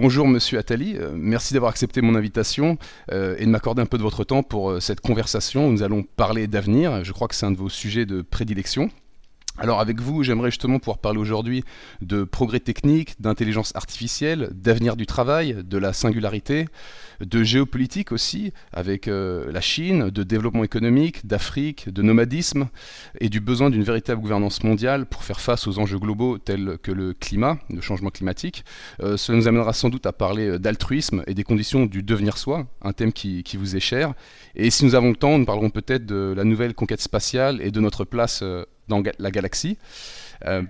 bonjour Monsieur Attali, merci d'avoir accepté mon invitation et de m'accorder un peu de votre temps pour cette conversation où nous allons parler d'avenir. Je crois que c'est un de vos sujets de prédilection. Alors avec vous, j'aimerais justement pouvoir parler aujourd'hui de progrès technique, d'intelligence artificielle, d'avenir du travail, de la singularité, de géopolitique aussi, avec euh, la Chine, de développement économique, d'Afrique, de nomadisme, et du besoin d'une véritable gouvernance mondiale pour faire face aux enjeux globaux tels que le climat, le changement climatique. Euh, cela nous amènera sans doute à parler d'altruisme et des conditions du devenir soi, un thème qui, vous est cher. Et si nous avons le temps, nous parlerons peut-être de la nouvelle conquête spatiale et de notre place euh, dans la galaxie. Euh,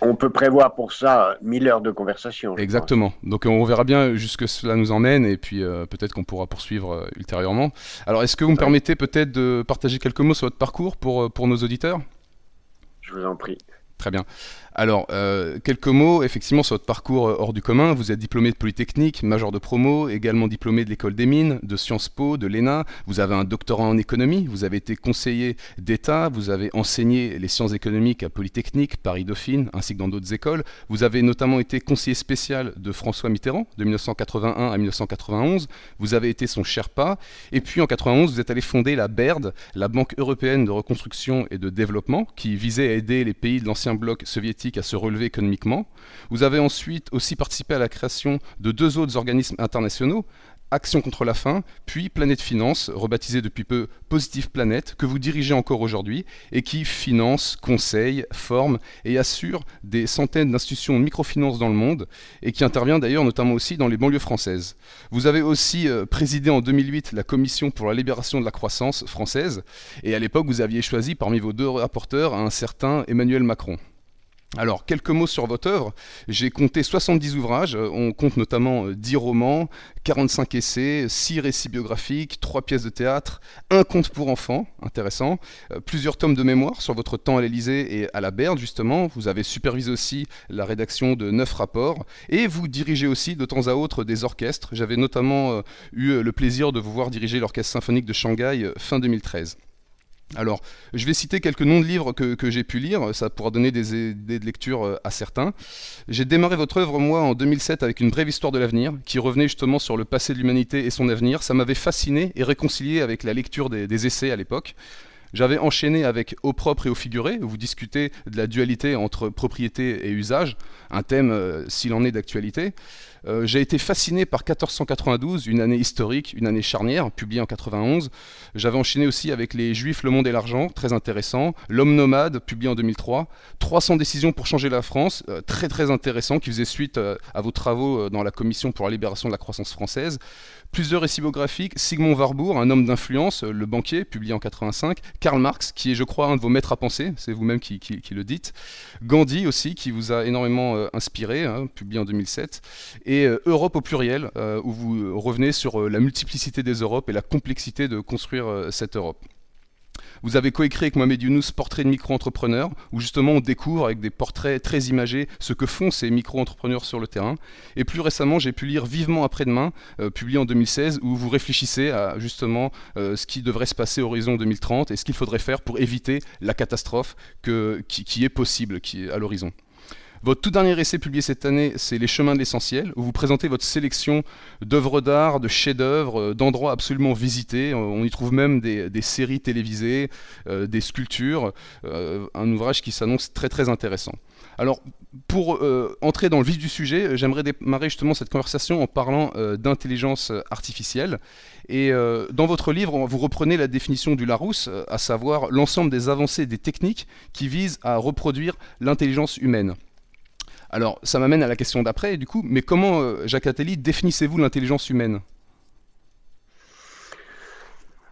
on peut prévoir pour ça mille heures de conversation. Exactement. Donc on verra bien jusque cela nous emmène et puis euh, peut-être qu'on pourra poursuivre euh, ultérieurement. Alors est-ce que vous me permettez peut-être de partager quelques mots sur votre parcours pour, pour nos auditeurs? Je vous en prie. Très bien. Alors, euh, quelques mots, effectivement, sur votre parcours euh, hors du commun. Vous êtes diplômé de Polytechnique, major de promo, également diplômé de l'École des Mines, de Sciences Po, de l'ENA. Vous avez un doctorat en économie, vous avez été conseiller d'État, vous avez enseigné les sciences économiques à Polytechnique, Paris-Dauphine, ainsi que dans d'autres écoles. Vous avez notamment été conseiller spécial de François Mitterrand, de 1981 à 1991. Vous avez été son Sherpa. Et puis, en 91, vous êtes allé fonder la BERD, la Banque européenne de reconstruction et de développement, qui visait à aider les pays de l'ancien bloc soviétique à se relever économiquement. Vous avez ensuite aussi participé à la création de deux autres organismes internationaux, Action contre la faim, puis Planète Finance, rebaptisé depuis peu Positive Planète, que vous dirigez encore aujourd'hui et qui finance, conseille, forme et assure des centaines d'institutions de microfinance dans le monde et qui intervient d'ailleurs notamment aussi dans les banlieues françaises. Vous avez aussi euh, présidé en 2008 la Commission pour la libération de la croissance française et à l'époque vous aviez choisi parmi vos deux rapporteurs un certain Emmanuel Macron. Alors, quelques mots sur votre œuvre. J'ai compté 70 ouvrages. On compte notamment 10 euh, romans, 45 essais, 6 récits biographiques, 3 pièces de théâtre, un conte pour enfants, intéressant, euh, plusieurs tomes de mémoire sur votre temps à l'Élysée et à la Berde, justement. Vous avez supervisé aussi la rédaction de 9 rapports. Et vous dirigez aussi de temps à autre des orchestres. J'avais notamment euh, eu le plaisir de vous voir diriger l'Orchestre symphonique de Shanghai fin 2013. Alors, je vais citer quelques noms de livres que, j'ai pu lire, ça pourra donner des idées de lecture euh, à certains. J'ai démarré votre œuvre, moi, en 2007 avec une brève histoire de l'avenir, qui revenait justement sur le passé de l'humanité et son avenir. Ça m'avait fasciné et réconcilié avec la lecture des, essais à l'époque. J'avais enchaîné avec Au propre et au figuré, où vous discutez de la dualité entre propriété et usage, un thème euh, s'il en est d'actualité. Euh, j'ai été fasciné par 1492, une année historique, une année charnière, publiée en 91. J'avais enchaîné aussi avec Les Juifs, le monde et l'argent, très intéressant. L'homme nomade, publié en 2003. 300 décisions pour changer la France, euh, très très intéressant, qui faisait suite à vos travaux dans la Commission pour la libération de la croissance française. Plusieurs récits biographiques, Sigmund Warburg, un homme d'influence, le banquier, publié en 85, Karl Marx, qui est je crois un de vos maîtres à penser, c'est vous-même qui, le dites, Gandhi aussi, qui vous a énormément inspiré, hein, publié en 2007, et euh, Europe au pluriel, euh, où vous revenez sur euh, la multiplicité des Europes et la complexité de construire cette Europe. Vous avez coécrit avec Mohamed Younous Portrait de micro-entrepreneurs, où justement on découvre avec des portraits très imagés ce que font ces micro-entrepreneurs sur le terrain. Et plus récemment, j'ai pu lire Vivement après-demain, publié en 2016, où vous réfléchissez à justement ce qui devrait se passer horizon 2030 et ce qu'il faudrait faire pour éviter la catastrophe qui, est possible à l'horizon. Votre tout dernier essai publié cette année, c'est Les chemins de l'essentiel, où vous présentez votre sélection d'œuvres d'art, de chefs-d'œuvre, euh, d'endroits absolument visités. On y trouve même des, séries télévisées, euh, des sculptures, euh, un ouvrage qui s'annonce très très intéressant. Alors, pour entrer dans le vif du sujet, j'aimerais démarrer justement cette conversation en parlant d'intelligence artificielle. Et dans votre livre, vous reprenez la définition du Larousse, à savoir l'ensemble des avancées des techniques qui visent à reproduire l'intelligence humaine. Alors, ça m'amène à la question d'après, du coup, mais comment, euh, Jacques Attali, définissez-vous l'intelligence humaine?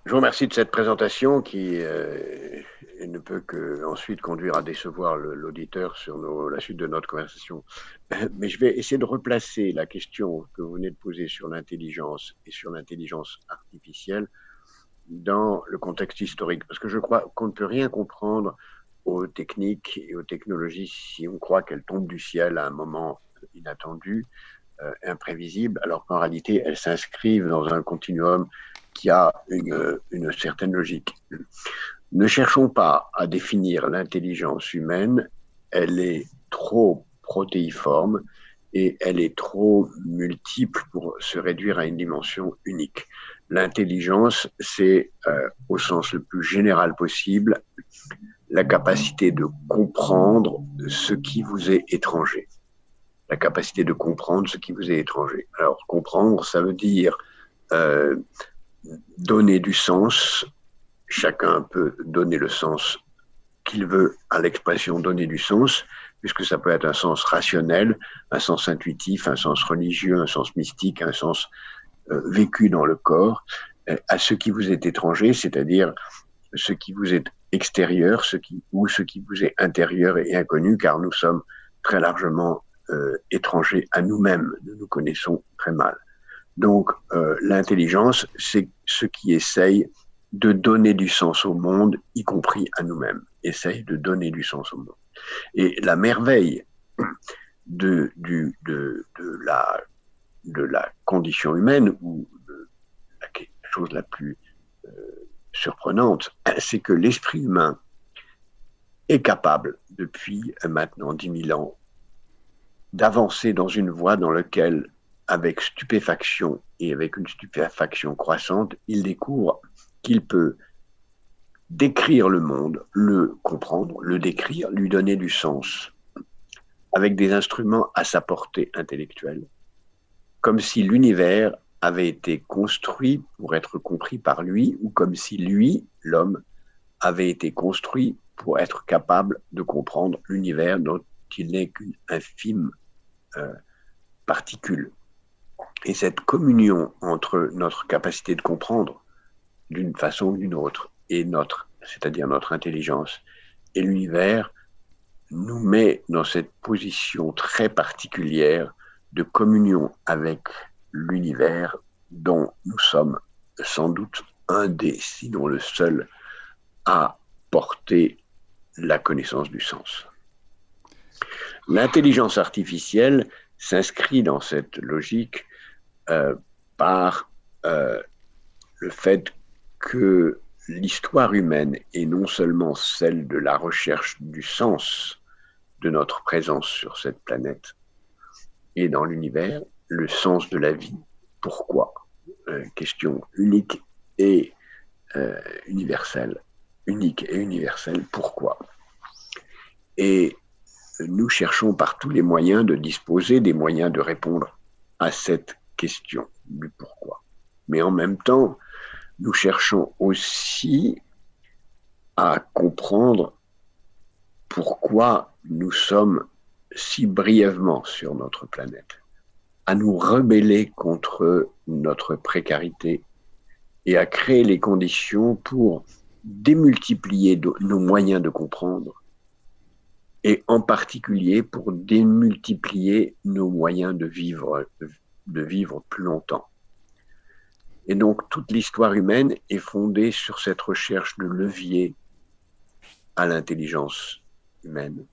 Je vous remercie de cette présentation qui euh, ne peut que ensuite conduire à décevoir l'auditeur sur la suite de notre conversation. Mais je vais essayer de replacer la question que vous venez de poser sur l'intelligence et sur l'intelligence artificielle dans le contexte historique, parce que je crois qu'on ne peut rien comprendre aux techniques et aux technologies si on croit qu'elles tombent du ciel à un moment inattendu, euh, imprévisible, alors qu'en réalité elles s'inscrivent dans un continuum qui a une, certaine logique. Ne cherchons pas à définir l'intelligence humaine, elle est trop protéiforme et elle est trop multiple pour se réduire à une dimension unique. L'intelligence, c'est euh, au sens le plus général possible la capacité de comprendre ce qui vous est étranger. La capacité de comprendre ce qui vous est étranger. Alors comprendre, ça veut dire euh, donner du sens. Chacun peut donner le sens qu'il veut à l'expression donner du sens, puisque ça peut être un sens rationnel, un sens intuitif, un sens religieux, un sens mystique, un sens euh, vécu dans le corps, euh, à ce qui vous est étranger, c'est-à-dire ce qui vous est extérieur, ce qui, ou ce qui vous est intérieur et inconnu, car nous sommes très largement euh, étrangers à nous-mêmes, nous nous connaissons très mal. Donc euh, l'intelligence, c'est ce qui essaye de donner du sens au monde, y compris à nous-mêmes, essaye de donner du sens au monde. Et la merveille de, du, de, de, la, de la condition humaine, ou la chose la plus euh, surprenante, c'est que l'esprit humain est capable, depuis maintenant dix mille ans, d'avancer dans une voie dans laquelle, avec stupéfaction et avec une stupéfaction croissante, il découvre qu'il peut décrire le monde, le comprendre, le décrire, lui donner du sens, avec des instruments à sa portée intellectuelle, comme si l'univers avait été construit pour être compris par lui, ou comme si lui, l'homme, avait été construit pour être capable de comprendre l'univers dont il n'est qu'une infime euh, particule. Et cette communion entre notre capacité de comprendre d'une façon ou d'une autre et notre, c'est-à-dire notre intelligence et l'univers, nous met dans cette position très particulière de communion avec l'univers dont nous sommes sans doute un des, sinon le seul, à porter la connaissance du sens. L'intelligence artificielle s'inscrit dans cette logique euh, par euh, le fait que l'histoire humaine est non seulement celle de la recherche du sens de notre présence sur cette planète et dans l'univers, le sens de la vie, pourquoi euh, Question unique et euh, universelle. Unique et universelle, pourquoi Et nous cherchons par tous les moyens de disposer des moyens de répondre à cette question du pourquoi. Mais en même temps, nous cherchons aussi à comprendre pourquoi nous sommes si brièvement sur notre planète, à nous rebeller contre notre précarité et à créer les conditions pour démultiplier nos moyens de comprendre et en particulier pour démultiplier nos moyens de vivre, de vivre plus longtemps. Et donc toute l'histoire humaine est fondée sur cette recherche de levier à l'intelligence humaine,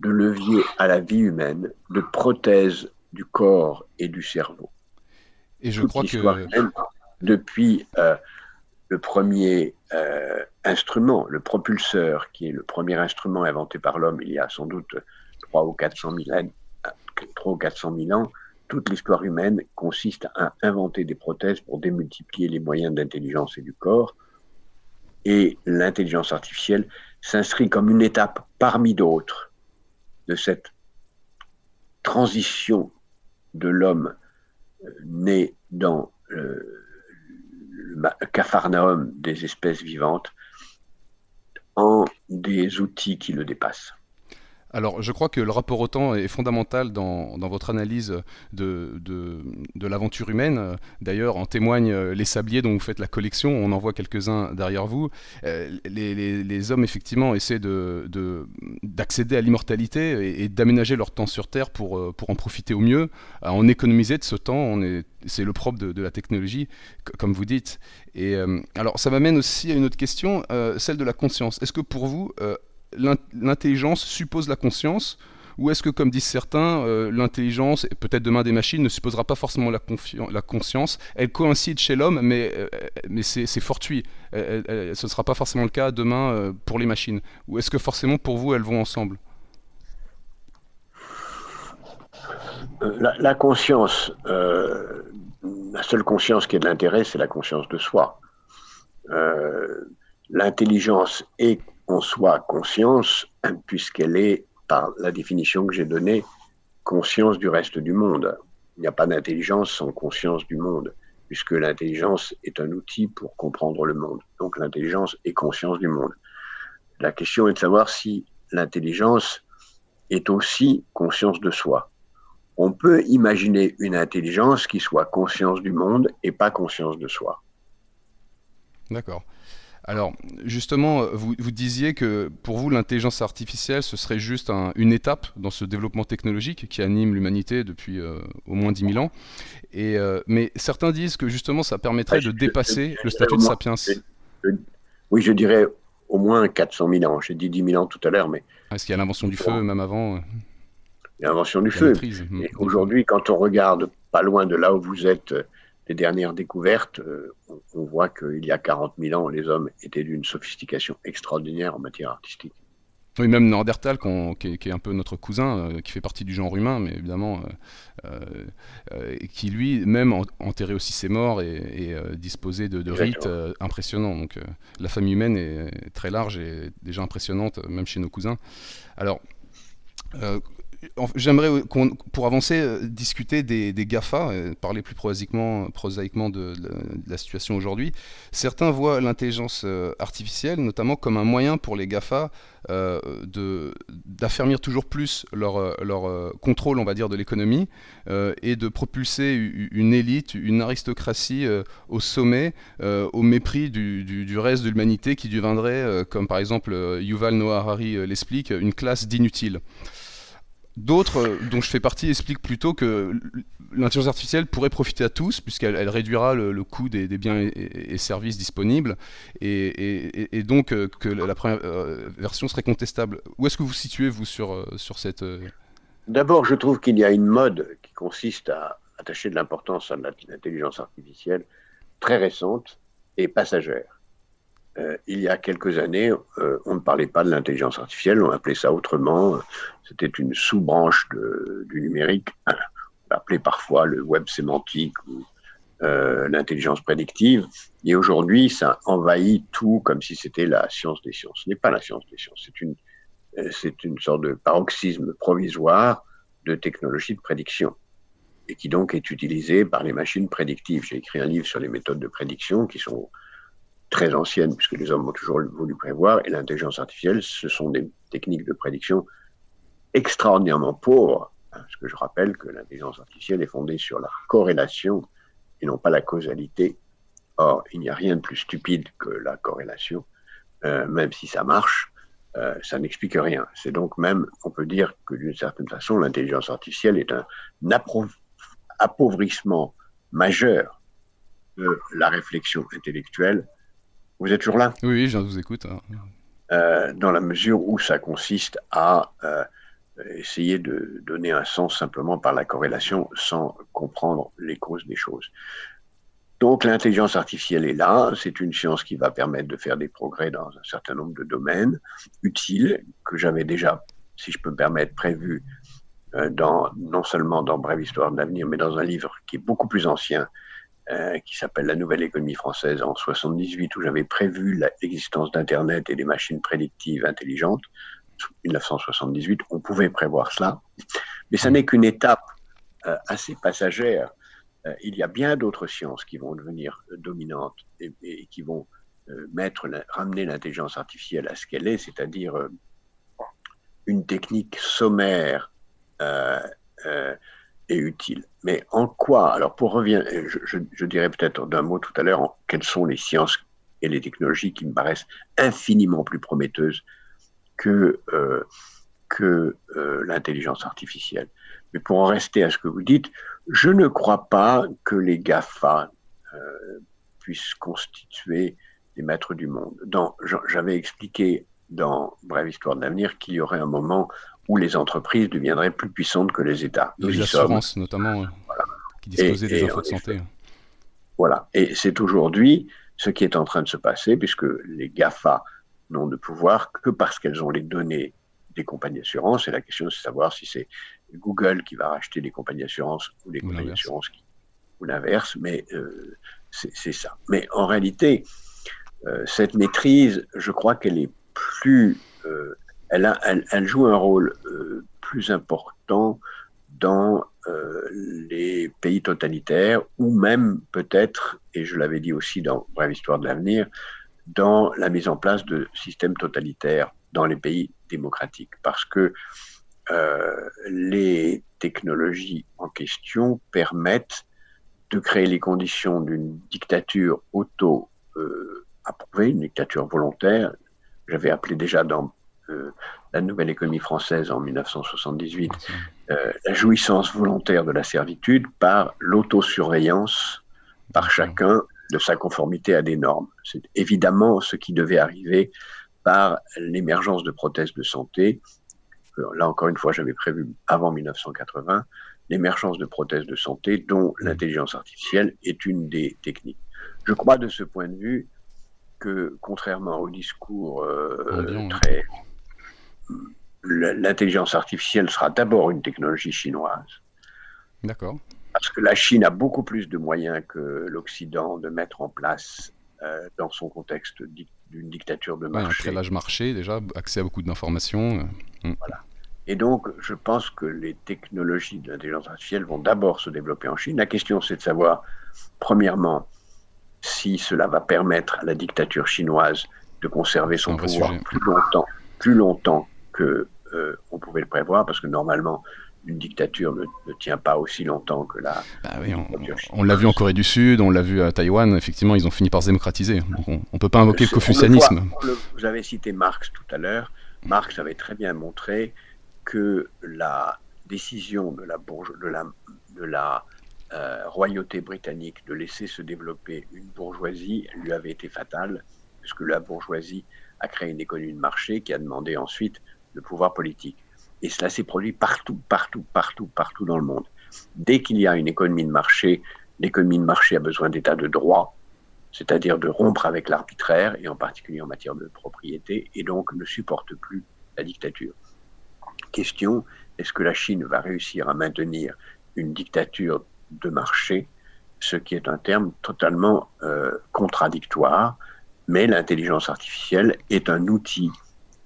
de levier à la vie humaine, de prothèse du corps et du cerveau. Et je crois que depuis euh, le premier euh, instrument, le propulseur, qui est le premier instrument inventé par l'homme il y a sans doute 3 ou 400 000 ans, 3 ou 400 000 ans toute l'histoire humaine consiste à inventer des prothèses pour démultiplier les moyens d'intelligence et du corps. Et l'intelligence artificielle s'inscrit comme une étape parmi d'autres de cette transition de l'homme euh, né dans euh, le capharnaüm des espèces vivantes en des outils qui le dépassent. Alors, je crois que le rapport au temps est fondamental dans, votre analyse de, de, l'aventure humaine. D'ailleurs, en témoignent euh, les sabliers dont vous faites la collection. On en voit quelques-uns derrière vous. Euh, les, hommes, effectivement, essaient d'accéder à l'immortalité et, d'aménager leur temps sur Terre pour, euh, pour en profiter au mieux, à en économiser de ce temps. C'est le propre de, la technologie, comme vous dites. Et alors, ça m'amène aussi à une autre question, celle de la conscience. Est-ce que pour vous, l'intelligence suppose la conscience ou est-ce que, comme disent certains, euh, l'intelligence, peut-être demain des machines, ne supposera pas forcément la, la conscience? Elle coïncide chez l'homme, mais, euh, c'est fortuit. ce ne sera pas forcément le cas demain euh, pour les machines. Ou est-ce que forcément pour vous, elles vont ensemble? La, conscience, la seule conscience qui est de l'intérêt, c'est la conscience de soi. L'intelligence est en soi conscience, puisqu'elle est, par la définition que j'ai donnée, conscience du reste du monde. Il n'y a pas d'intelligence sans conscience du monde, puisque l'intelligence est un outil pour comprendre le monde. Donc l'intelligence est conscience du monde. La question est de savoir si l'intelligence est aussi conscience de soi. On peut imaginer une intelligence qui soit conscience du monde et pas conscience de soi. D'accord. Alors, justement, vous, disiez que pour vous, l'intelligence artificielle, ce serait juste une étape dans ce développement technologique qui anime l'humanité depuis euh, au moins 10 000 ans. Et, euh, mais certains disent que justement, ça permettrait de dépasser le statut de sapiens. oui, je dirais au moins 400 000 ans. J'ai dit 10 000 ans tout à l'heure, mais... Est-ce qu'il y a l'invention du feu, même avant euh, L'invention du feu. Hmm. Aujourd'hui, quand on regarde pas loin de là où vous êtes les dernières découvertes, euh, on, voit qu'il y a 40 000 ans, les hommes étaient d'une sophistication extraordinaire en matière artistique. Oui, même Nordertal, qui, est, un peu notre cousin, euh, qui fait partie du genre humain, mais évidemment, euh, qui lui, même enterrait aussi ses morts et, disposait de, rites impressionnants. Donc la famille humaine est très large et déjà impressionnante, même chez nos cousins. Alors, J'aimerais, pour avancer, euh, discuter des, GAFA, euh, parler plus prosaïquement, de, la situation aujourd'hui. Certains voient l'intelligence euh, artificielle notamment comme un moyen pour les GAFA d'affermir toujours plus leur, leur contrôle, on va dire, de l'économie et de propulser une élite, une aristocratie au sommet, au mépris du, du reste de l'humanité qui deviendrait, comme par exemple Yuval Noah Harari l'explique, une classe d'inutiles. D'autres, euh, dont je fais partie, expliquent plutôt que l'intelligence artificielle pourrait profiter à tous, puisqu'elle réduira le, coût des, biens et, services disponibles, et, donc euh, que la première euh, version serait contestable. Où est-ce que vous situez, vous, sur, sur cette... D'abord, je trouve qu'il y a une mode qui consiste à attacher de l'importance à l'intelligence artificielle très récente et passagère. Euh, il y a quelques années, euh, on ne parlait pas de l'intelligence artificielle, on appelait ça autrement. C'était une sous-branche du numérique. On l'appelait parfois le web sémantique ou euh, l'intelligence prédictive. Et aujourd'hui, ça envahit tout comme si c'était la science des sciences. Ce n'est pas la science des sciences. C'est une, c'est une sorte de paroxysme provisoire de technologie de prédiction et qui donc est utilisé par les machines prédictives. J'ai écrit un livre sur les méthodes de prédiction qui sont très ancienne, puisque les hommes ont toujours voulu prévoir, et l'intelligence artificielle, ce sont des techniques de prédiction extraordinairement pauvres, hein, parce que je rappelle que l'intelligence artificielle est fondée sur la corrélation et non pas la causalité. Or, il n'y a rien de plus stupide que la corrélation, euh, même si ça marche, euh, ça n'explique rien. C'est donc même, on peut dire que d'une certaine façon, l'intelligence artificielle est un appauvrissement majeur de la réflexion intellectuelle vous êtes toujours là Oui, je vous écoute. Hein. Euh, dans la mesure où ça consiste à euh, essayer de donner un sens simplement par la corrélation sans comprendre les causes des choses. Donc l'intelligence artificielle est là, c'est une science qui va permettre de faire des progrès dans un certain nombre de domaines utiles que j'avais déjà, si je peux me permettre, prévu euh, dans, non seulement dans Brève Histoire d'avenir, mais dans un livre qui est beaucoup plus ancien, euh, qui s'appelle La Nouvelle Économie Française en 78, où j'avais prévu l'existence d'Internet et des machines prédictives intelligentes. 1978, on pouvait prévoir cela. Mais ça n'est qu'une étape euh, assez passagère. Euh, il y a bien d'autres sciences qui vont devenir dominantes et, qui vont ramener l'intelligence artificielle à ce qu'elle est, c'est-à-dire une technique sommaire utile. Mais en quoi Alors, pour revenir, je, dirais peut-être d'un mot tout à l'heure, quelles sont les sciences et les technologies qui me paraissent infiniment plus prometteuses que, euh, que euh, l'intelligence artificielle? Mais pour en rester à ce que vous dites, je ne crois pas que les GAFA euh, puissent constituer les maîtres du monde. J'avais expliqué dans Brève Histoire d'avenir qu'il y aurait un moment où les entreprises deviendraient plus puissantes que les États. les assurances, notamment, euh, qui disposaient des infos de santé. Voilà. Et c'est aujourd'hui ce qui est en train de se passer, puisque les GAFA n'ont de pouvoir que parce qu'elles ont les données des compagnies d'assurance. Et la question, c'est de savoir si c'est Google qui va racheter des compagnies d'assurance ou les compagnies d'assurance qui ou l'inverse, mais euh, c'est ça. Mais en réalité, euh, cette maîtrise, je crois qu'elle est plus, euh, elle, joue un rôle plus important dans les pays totalitaires ou même peut-être, et je l'avais dit aussi dans Brève Histoire de l'avenir, dans la mise en place de systèmes totalitaires dans les pays démocratiques. Parce que les technologies en question permettent de créer les conditions d'une dictature auto-approuvée, une dictature volontaire. J'avais appelé déjà dans euh, la nouvelle économie française en 1978 euh, la jouissance volontaire de la servitude par l'autosurveillance par chacun de sa conformité à des normes. C'est évidemment ce qui devait arriver par l'émergence de prothèses de santé. Là encore une fois, j'avais prévu avant 1980 l'émergence de prothèses de santé dont l'intelligence artificielle est une des techniques. Je crois de ce point de vue que, contrairement au discours euh, très... L'intelligence artificielle sera d'abord une technologie chinoise. D'accord. Parce que la Chine a beaucoup plus de moyens que l'Occident de mettre en place euh, dans son contexte d'une dictature de marché. un très large marché déjà, accès à beaucoup d'informations. Euh, mm. Voilà. Et donc, je pense que les technologies de l'intelligence artificielle vont d'abord se développer en Chine. La question, c'est de savoir, premièrement, si cela va permettre à la dictature chinoise de conserver son pouvoir plus longtemps, plus longtemps que euh, on pouvait le prévoir, parce que normalement, une dictature ne, tient pas aussi longtemps que la. Bah oui, on, l'a vu en Corée du Sud, on l'a vu à Taïwan. Effectivement, ils ont fini par se démocratiser. on ne peut pas invoquer le confucianisme. vous avez cité Marx tout à l'heure. Marx avait très bien montré que la décision de la, de la, de la euh, royauté britannique de laisser se développer une bourgeoisie lui avait été fatale, puisque la bourgeoisie a créé une économie de marché qui a demandé ensuite le pouvoir politique. Et cela s'est produit partout, partout, partout, partout dans le monde. Dès qu'il y a une économie de marché, l'économie de marché a besoin d'état de droit, c'est-à-dire de rompre avec l'arbitraire, et en particulier en matière de propriété, et donc ne supporte plus la dictature question, est-ce que la Chine va réussir à maintenir une dictature de marché, ce qui est un terme totalement euh, contradictoire, mais l'intelligence artificielle est un outil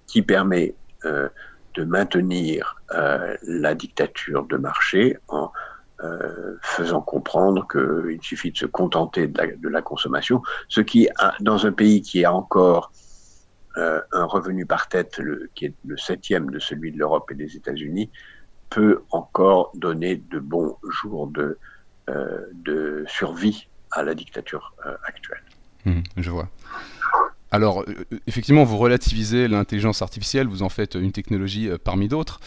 qui permet euh, de maintenir euh, la dictature de marché en faisant comprendre qu'il suffit de se contenter de la, consommation, ce qui, dans un pays qui a encore euh, un revenu par tête qui est le septième de celui de l'Europe et des États-Unis peut encore donner de bons jours de, euh, survie à la dictature euh, actuelle. Mmh, je vois. Alors, effectivement, vous relativisez l'intelligence artificielle, vous en faites une technologie parmi d'autres.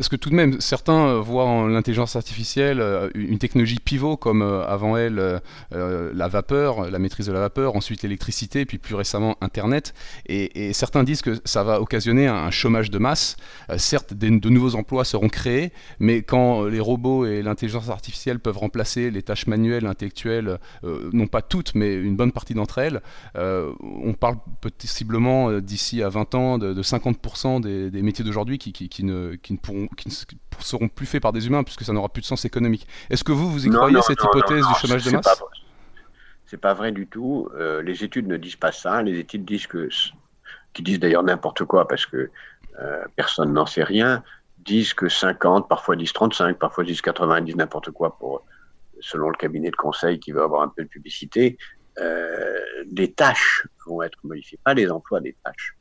Parce que tout de même, certains euh, voient en l'intelligence artificielle euh, une technologie pivot comme euh, avant elle la vapeur, la maîtrise de la vapeur, ensuite l'électricité, puis plus récemment Internet. Et, certains disent que ça va occasionner un, chômage de masse. certes, de nouveaux emplois seront créés, mais quand les robots et l'intelligence artificielle peuvent remplacer les tâches manuelles, intellectuelles, non pas toutes, mais une bonne partie d'entre elles, on parle possiblement d'ici à 20 ans de, 50% des, métiers d'aujourd'hui qui, ne, qui ne pourront qui ne seront plus faits par des humains puisque ça n'aura plus de sens économique. Est-ce que vous, vous y croyez cette hypothèse du chômage de masse C'est pas vrai du tout. Euh, les études ne disent pas ça. Les études disent que, qui disent d'ailleurs n'importe quoi parce que euh, personne n'en sait rien, disent que 50, parfois disent 35, parfois disent 80, disent n'importe quoi pour, selon le cabinet de conseil qui veut avoir un peu de publicité. Euh, des tâches vont être modifiées, pas les emplois, des tâches.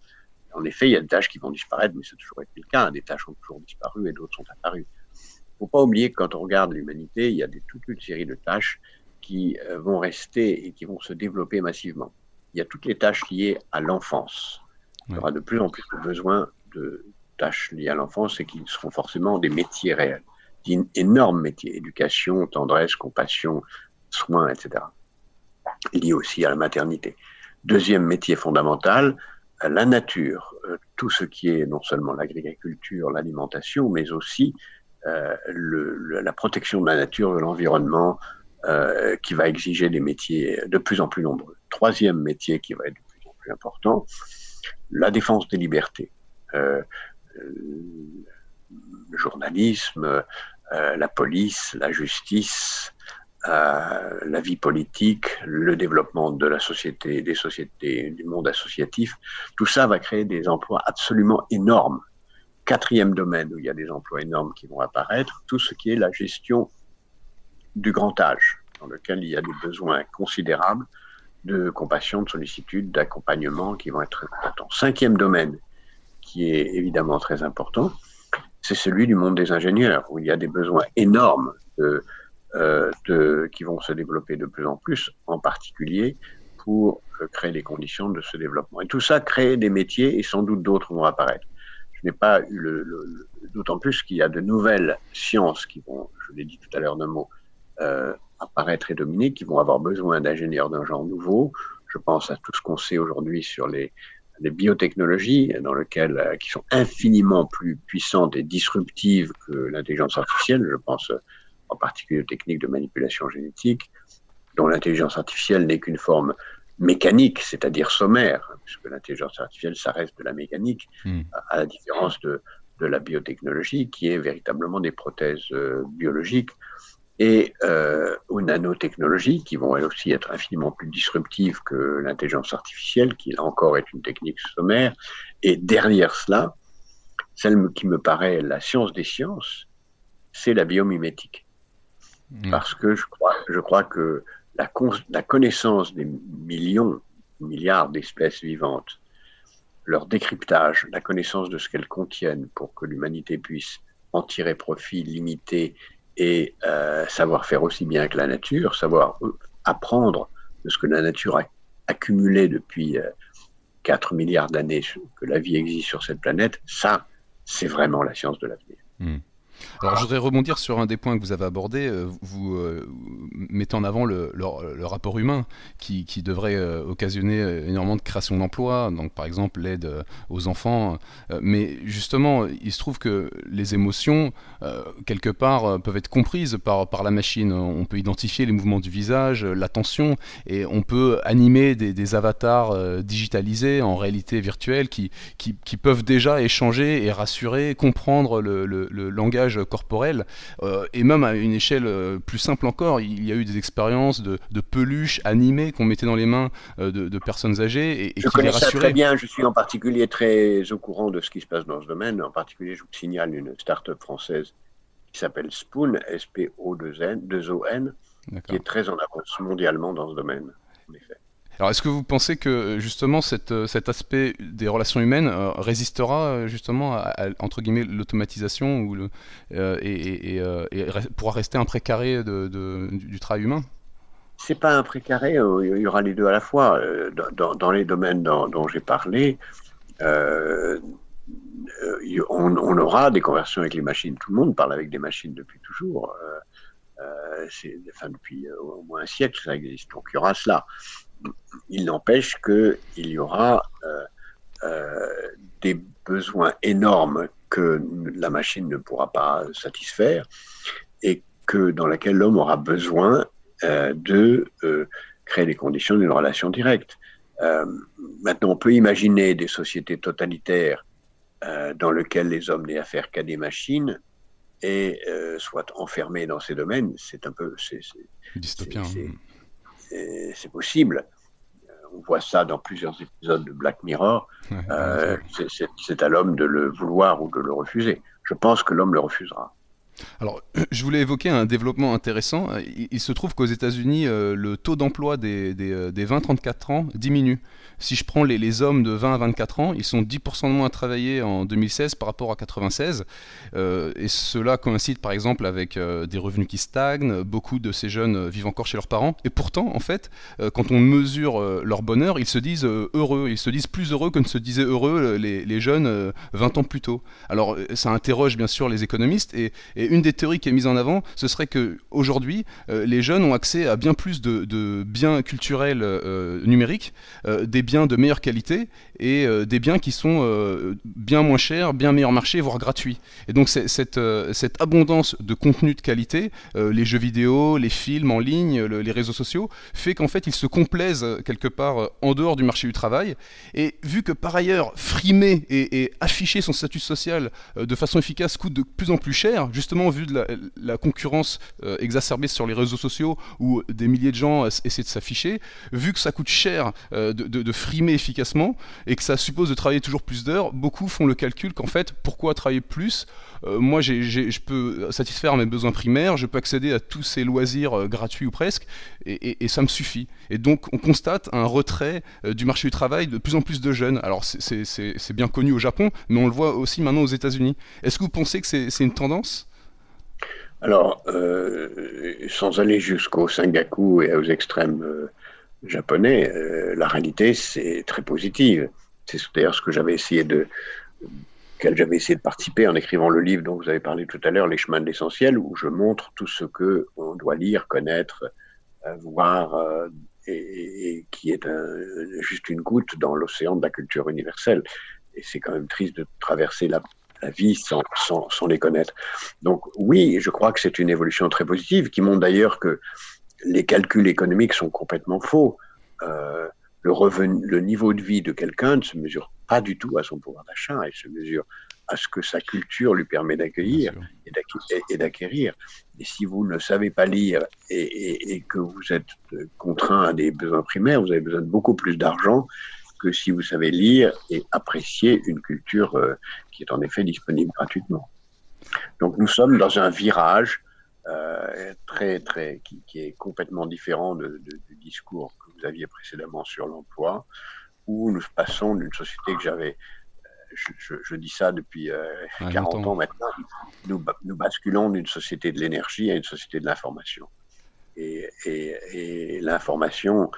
En effet, il y a des tâches qui vont disparaître, mais c'est toujours été le cas. Des tâches ont toujours disparu et d'autres sont apparues. Il ne faut pas oublier que quand on regarde l'humanité, il y a toute une série de tâches qui euh, vont rester et qui vont se développer massivement. Il y a toutes les tâches liées à l'enfance. Il y aura de plus en plus de besoins de tâches liées à l'enfance et qui seront forcément des métiers réels. D'énormes métiers, éducation, tendresse, compassion, soins, etc. Liés aussi à la maternité. Deuxième métier fondamental, la nature, euh, tout ce qui est non seulement l'agriculture, l'alimentation, mais aussi euh, la protection de la nature, de l'environnement, euh, qui va exiger des métiers de plus en plus nombreux. Troisième métier qui va être de plus en plus important, la défense des libertés. le journalisme, la police, la justice, la vie politique, le développement de la société, des sociétés, du monde associatif, tout ça va créer des emplois absolument énormes. Quatrième domaine où il y a des emplois énormes qui vont apparaître, tout ce qui est la gestion du grand âge, dans lequel il y a des besoins considérables de compassion, de sollicitude, d'accompagnement qui vont être importants. Cinquième domaine, qui est évidemment très important, c'est celui du monde des ingénieurs, où il y a des besoins énormes de, de, qui vont se développer de plus en plus, en particulier pour euh, créer les conditions de ce développement. Et tout ça crée des métiers et sans doute d'autres vont apparaître. Je n'ai pas eu le, le d'autant plus qu'il y a de nouvelles sciences qui vont, je l'ai dit tout à l'heure d'un mot, euh, apparaître et dominer, qui vont avoir besoin d'ingénieurs d'un genre nouveau. Je pense à tout ce qu'on sait aujourd'hui sur les, les biotechnologies, dans lesquelles, euh, qui sont infiniment plus puissantes et disruptives que l'intelligence artificielle. Je pense euh, en particulier aux techniques de manipulation génétique, dont l'intelligence artificielle n'est qu'une forme mécanique, c'est-à-dire sommaire, puisque l'intelligence artificielle, ça reste de la mécanique, hmm. à la différence de, de la biotechnologie, qui est véritablement des prothèses euh, biologiques et euh, aux nanotechnologies qui vont elles aussi être infiniment plus disruptives que l'intelligence artificielle, qui là encore est une technique sommaire. Et derrière cela, celle qui me paraît la science des sciences, c'est la biomimétique. Mmh. Parce que je crois, je crois que la, la connaissance des millions, milliards d'espèces vivantes, leur décryptage, la connaissance de ce qu'elles contiennent pour que l'humanité puisse en tirer profit limité et euh, savoir faire aussi bien que la nature, savoir euh, apprendre de ce que la nature a accumulé depuis 4 euh, milliards d'années que la vie existe sur cette planète, ça, c'est vraiment la science de l'avenir. Hmm. Alors je voudrais rebondir sur un des points que vous avez abordé, euh, vous euh, mettez en avant le, rapport humain qui, devrait euh, occasionner énormément de création d'emplois, donc par exemple l'aide aux enfants, mais justement il se trouve que les émotions quelque part peuvent être comprises par, la machine, on peut identifier les mouvements du visage, l'attention, et on peut animer des, avatars digitalisés en réalité virtuelle qui, peuvent déjà échanger et rassurer, comprendre le langage corporel, euh, et même à une échelle euh, plus simple encore, il y a eu des expériences de, peluches animées qu'on mettait dans les mains euh, de, personnes âgées et, je qui connais ça très bien, je suis en particulier très au courant de ce qui se passe dans ce domaine, en particulier je vous signale une start-up française qui s'appelle Spoon, S-P-O-2-N, qui est très en avance mondialement dans ce domaine, en effet. Alors, est-ce que vous pensez que justement euh, cet aspect des relations humaines euh, résistera euh, justement à, entre guillemets l'automatisation ou et, pourra rester un précaré du, travail humain? C'est pas un précaré, il y aura les deux à la fois. Dans, les domaines dont, j'ai parlé, on, on, aura des conversions avec les machines. Tout le monde parle avec des machines depuis toujours. enfin, depuis au moins un siècle, ça existe. Donc il y aura cela il n'empêche qu'il y aura euh, euh, des besoins énormes que la machine ne pourra pas satisfaire et que dans laquelle l'homme aura besoin euh, de créer les conditions d'une relation directe. maintenant, on peut imaginer des sociétés totalitaires dans lesquelles les hommes n'aient affaire qu'à des machines et soient enfermés dans ces domaines. C'est un peu, c'est, dystopien. Hein c'est possible. Euh, on voit ça dans plusieurs épisodes de Black Mirror. Euh, c'est à l'homme de le vouloir ou de le refuser. Je pense que l'homme le refusera. Alors, je voulais évoquer un développement intéressant. Il, se trouve qu'aux États-Unis, euh, le taux d'emploi des, des, des 20-34 ans diminue. Si je prends les, hommes de 20 à 24 ans, ils sont 10% de moins à travailler en 2016 par rapport à 96. Euh, et cela coïncide par exemple avec euh, des revenus qui stagnent. Beaucoup de ces jeunes vivent encore chez leurs parents. Et pourtant, en fait, euh, quand on mesure leur bonheur, ils se disent heureux. Ils se disent plus heureux que ne se disaient heureux les, jeunes 20 ans plus tôt. Alors, ça interroge bien sûr les économistes. Et, une des théories qui est mise en avant, ce serait que aujourd'hui, les jeunes ont accès à bien plus de, biens culturels numériques, des biens de meilleure qualité et des biens qui sont bien moins chers, bien meilleur marché, voire gratuits. Et donc cette, cette abondance de contenu de qualité, les jeux vidéo, les films en ligne, les réseaux sociaux, fait qu'en fait ils se complaisent quelque part en dehors du marché du travail. Et vu que par ailleurs, frimer et, afficher son statut social euh, de façon efficace coûte de plus en plus cher, justement vu de la, concurrence euh, exacerbée sur les réseaux sociaux où des milliers de gens essaient de s'afficher, vu que ça coûte cher euh, de, frimer efficacement et que ça suppose de travailler toujours plus d'heures, beaucoup font le calcul qu'en fait, pourquoi travailler plus Moi, je peux satisfaire mes besoins primaires, je peux accéder à tous ces loisirs gratuits ou presque, et, et, ça me suffit. Et donc, on constate un retrait du marché du travail de plus en plus de jeunes. Alors c'est bien connu au Japon, mais on le voit aussi maintenant aux États-Unis. Est-ce que vous pensez que c'est une tendance? Alors, euh, sans aller jusqu'au Sengaku et aux extrêmes euh, japonais, euh, la réalité, c'est très positive. C'est d'ailleurs ce que j'avais essayé de j'avais essayé de participer en écrivant le livre dont vous avez parlé tout à l'heure, Les chemins de l'essentiel, où je montre tout ce que on doit lire, connaître, voir et, qui est juste une goutte dans l'océan de la culture universelle. Et c'est quand même triste de traverser la, vie sans, sans, les connaître. Donc oui, je crois que c'est une évolution très positive qui montre d'ailleurs que les calculs économiques sont complètement faux. Euh, le, revenu, le niveau de vie de quelqu'un ne se mesure pas du tout à son pouvoir d'achat, il se mesure à ce que sa culture lui permet d'accueillir et d'acquérir. Et si vous ne savez pas lire et, que vous êtes contraint à des besoins primaires, vous avez besoin de beaucoup plus d'argent que si vous savez lire et apprécier une culture euh, qui est en effet disponible gratuitement. Donc nous sommes dans un virage euh, très très qui, est complètement différent du discours que vous aviez précédemment sur l'emploi, où nous passons d'une société que j'avais je, dis ça depuis 40 euh, ans maintenant, nous, nous basculons d'une société de l'énergie à une société de l'information. Et, l'information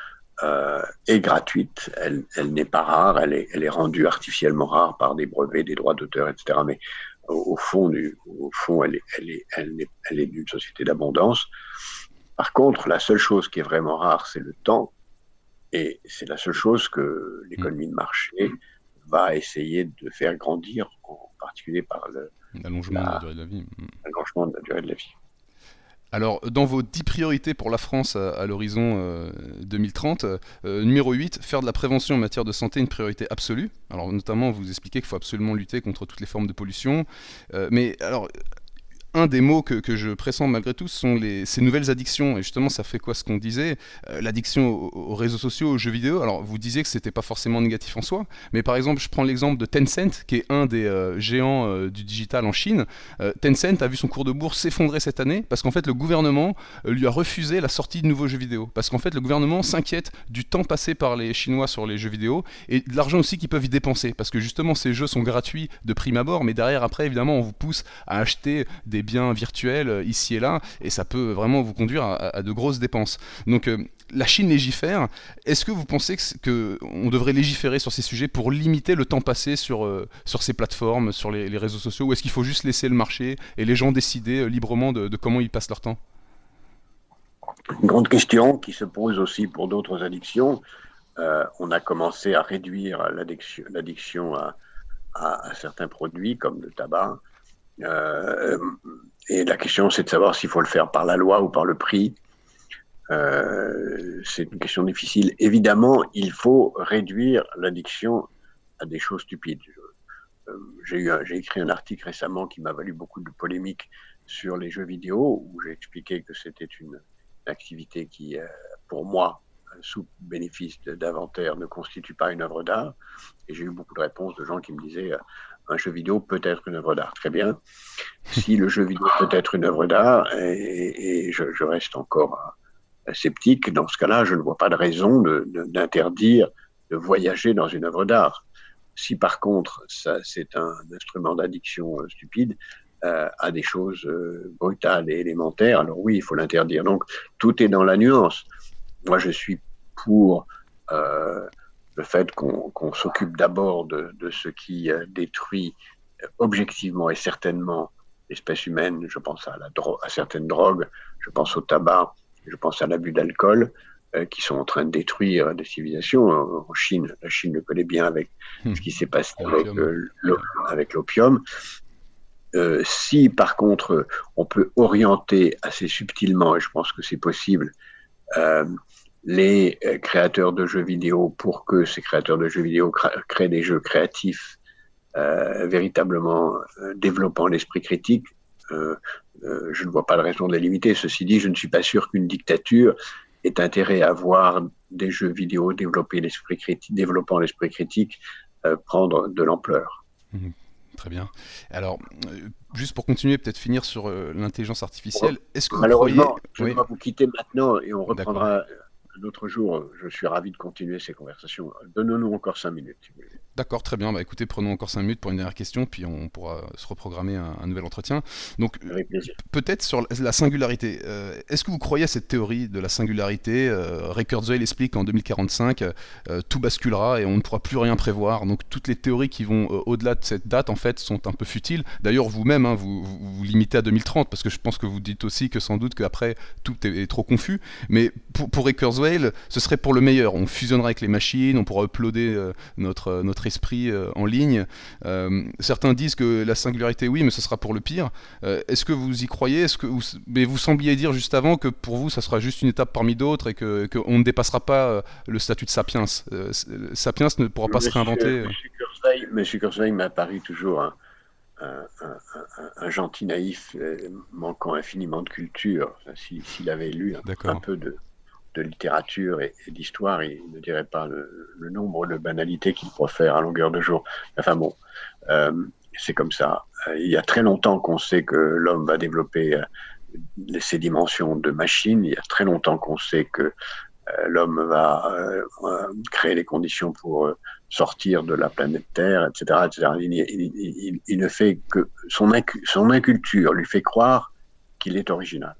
euh, est gratuite, elle, n'est pas rare, elle est, elle est, rendue artificiellement rare par des brevets, des droits d'auteur, etc. Mais au, fond, du, au fond elle, est, elle, est, elle, est, elle est d'une société d'abondance. Par contre, la seule chose qui est vraiment rare, c'est le temps. Et c'est la seule chose que l'économie de marché va essayer de faire grandir, en particulier par l'allongement de la durée de la vie. L'allongement de la durée de la vie. Alors, dans vos 10 priorités pour la France à, l'horizon 2030, euh, euh, numéro 8, faire de la prévention en matière de santé une priorité absolue. Alors, notamment, vous expliquez qu'il faut absolument lutter contre toutes les formes de pollution. Euh, mais alors, un des mots que, je pressens malgré tout sont ces nouvelles addictions. Et justement, ça fait quoi ce qu'on disait? Euh, L'addiction aux, réseaux sociaux, aux jeux vidéo. Alors, vous disiez que c'était pas forcément négatif en soi, mais par exemple, je prends l'exemple de Tencent, qui est un des euh, géants euh, du digital en Chine. Tencent a vu son cours de bourse s'effondrer cette année parce qu'en fait, le gouvernement lui a refusé la sortie de nouveaux jeux vidéo. Parce qu'en fait, le gouvernement s'inquiète du temps passé par les Chinois sur les jeux vidéo et de l'argent aussi qu'ils peuvent y dépenser. Parce que justement, ces jeux sont gratuits de prime abord, mais derrière, après, évidemment, on vous pousse à acheter des biens virtuels euh, ici et là, et ça peut vraiment vous conduire à, de grosses dépenses. Donc euh, la Chine légifère. Est-ce que vous pensez que, on devrait légiférer sur ces sujets pour limiter le temps passé sur, euh, sur ces plateformes, sur les, réseaux sociaux, ou est-ce qu'il faut juste laisser le marché et les gens décider librement de, comment ils passent leur temps? Une grande question qui se pose aussi pour d'autres addictions. on a commencé à réduire l'addiction à, à, certains produits comme le tabac. Euh, et la question, c'est de savoir s'il faut le faire par la loi ou par le prix. Euh, c'est une question difficile. Évidemment, il faut réduire l'addiction à des choses stupides. Euh, j'ai écrit un article récemment qui m'a valu beaucoup de polémiques sur les jeux vidéo, où j'ai expliqué que c'était une activité qui, pour moi, sous bénéfice d'inventaire, ne constitue pas une œuvre d'art. Et j'ai eu beaucoup de réponses de gens qui me disaient un jeu vidéo peut être une œuvre d'art. Très bien. Si le jeu vidéo peut être une œuvre d'art, et, je, reste encore euh, sceptique, dans ce cas-là, je ne vois pas de raison d'interdire de, voyager dans une œuvre d'art. Si par contre, c'est un instrument d'addiction euh, stupide, euh, à des choses brutales et élémentaires, alors oui, il faut l'interdire. Donc, tout est dans la nuance. Moi, je suis pour le fait qu'on s'occupe d'abord de, ce qui euh, détruit euh, objectivement et certainement l'espèce humaine. Je pense à, la à certaines drogues, je pense au tabac, je pense à l'abus d'alcool, euh, qui sont en train de détruire des civilisations. En Chine, la Chine le connaît bien avec hmm. ce qui s'est passé avec l'opium. Euh, si par contre on peut orienter assez subtilement, et je pense que c'est possible, euh, les euh, créateurs de jeux vidéo pour que ces créateurs de jeux vidéo créent des jeux créatifs euh, véritablement euh, développant l'esprit critique, euh, je ne vois pas de raison de les limiter. Ceci dit, je ne suis pas sûr qu'une dictature ait intérêt à voir des jeux vidéo développer l'esprit critique, développant l'esprit critique prendre de l'ampleur. Mmh. Très bien. Alors, juste pour continuer, peut-être finir sur l'intelligence artificielle, est-ce que vous Malheureusement, je vais vous quitter maintenant et on reprendra L'autre jour, je suis ravi de continuer ces conversations. Donnons-nous encore cinq minutes. D'accord, très bien. Bah, écoutez, prenons encore cinq minutes pour une dernière question, puis on pourra se reprogrammer un, nouvel entretien. Donc, peut-être sur la singularité. Euh, est-ce que vous croyez à cette théorie de la singularité? Euh, Ray Kurzweil explique qu'en 2045, euh, tout basculera et on ne pourra plus rien prévoir. Donc, toutes les théories qui vont au-delà de cette date, en fait, sont un peu futiles. D'ailleurs, vous-même, hein, vous, vous, limitez à 2030, parce que je pense que vous dites aussi que sans doute qu'après, tout est, trop confus. Mais pour, pour Ray Kurzweil, ce serait pour le meilleur. On fusionnera avec les machines, on pourra uploader euh, notre, euh, notre esprit euh, en ligne. certains disent que la singularité, oui, mais ce sera pour le pire. Est-ce que vous y croyez? Est-ce que vous, mais vous sembliez dire juste avant que pour vous, ça sera juste une étape parmi d'autres et qu'on que ne dépassera pas le statut de sapiens. sapiens ne pourra pas se réinventer. Monsieur Kurzweil m'a paru toujours un, un, gentil naïf manquant infiniment de culture. S'il avait lu un, peu de, de littérature et, d'histoire, il ne dirait pas le, nombre de banalités qu'il profère à longueur de jour. Enfin bon, euh, c'est comme ça. Euh, il y a très longtemps qu'on sait que l'homme va développer euh, ces dimensions de machine. Il y a très longtemps qu'on sait que l'homme va créer les conditions pour sortir de la planète Terre, etc. etc. Il, ne fait que son inculture lui fait croire qu'il est original.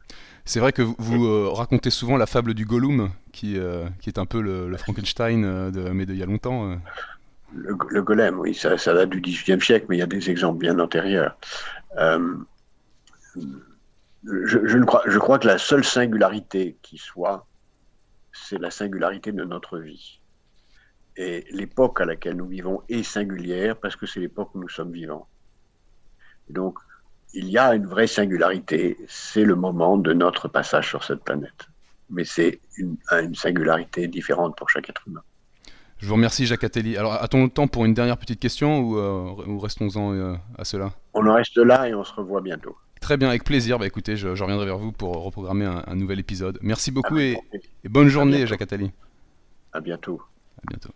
C'est vrai que vous, euh, racontez souvent la fable du Gollum, qui, euh, qui est un peu le, Frankenstein, euh, de, mais d'il y a longtemps. Le, le, golem, oui, ça, ça, date du XVIIIe siècle, mais il y a des exemples bien antérieurs. je, je, ne crois, je crois que la seule singularité qui soit, c'est la singularité de notre vie. Et l'époque à laquelle nous vivons est singulière parce que c'est l'époque où nous sommes vivants. donc, il y a une vraie singularité, c'est le moment de notre passage sur cette planète. Mais c'est une, singularité différente pour chaque être humain. Je vous remercie Jacques Attali. Alors a-t-on le temps pour une dernière petite question ou, euh, restons-en euh, à cela? On en reste là et on se revoit bientôt. Très bien, avec plaisir. Bah, écoutez, je, reviendrai vers vous pour reprogrammer un, nouvel épisode. Merci beaucoup et, et, bonne journée Jacques Attali. À bientôt. À bientôt.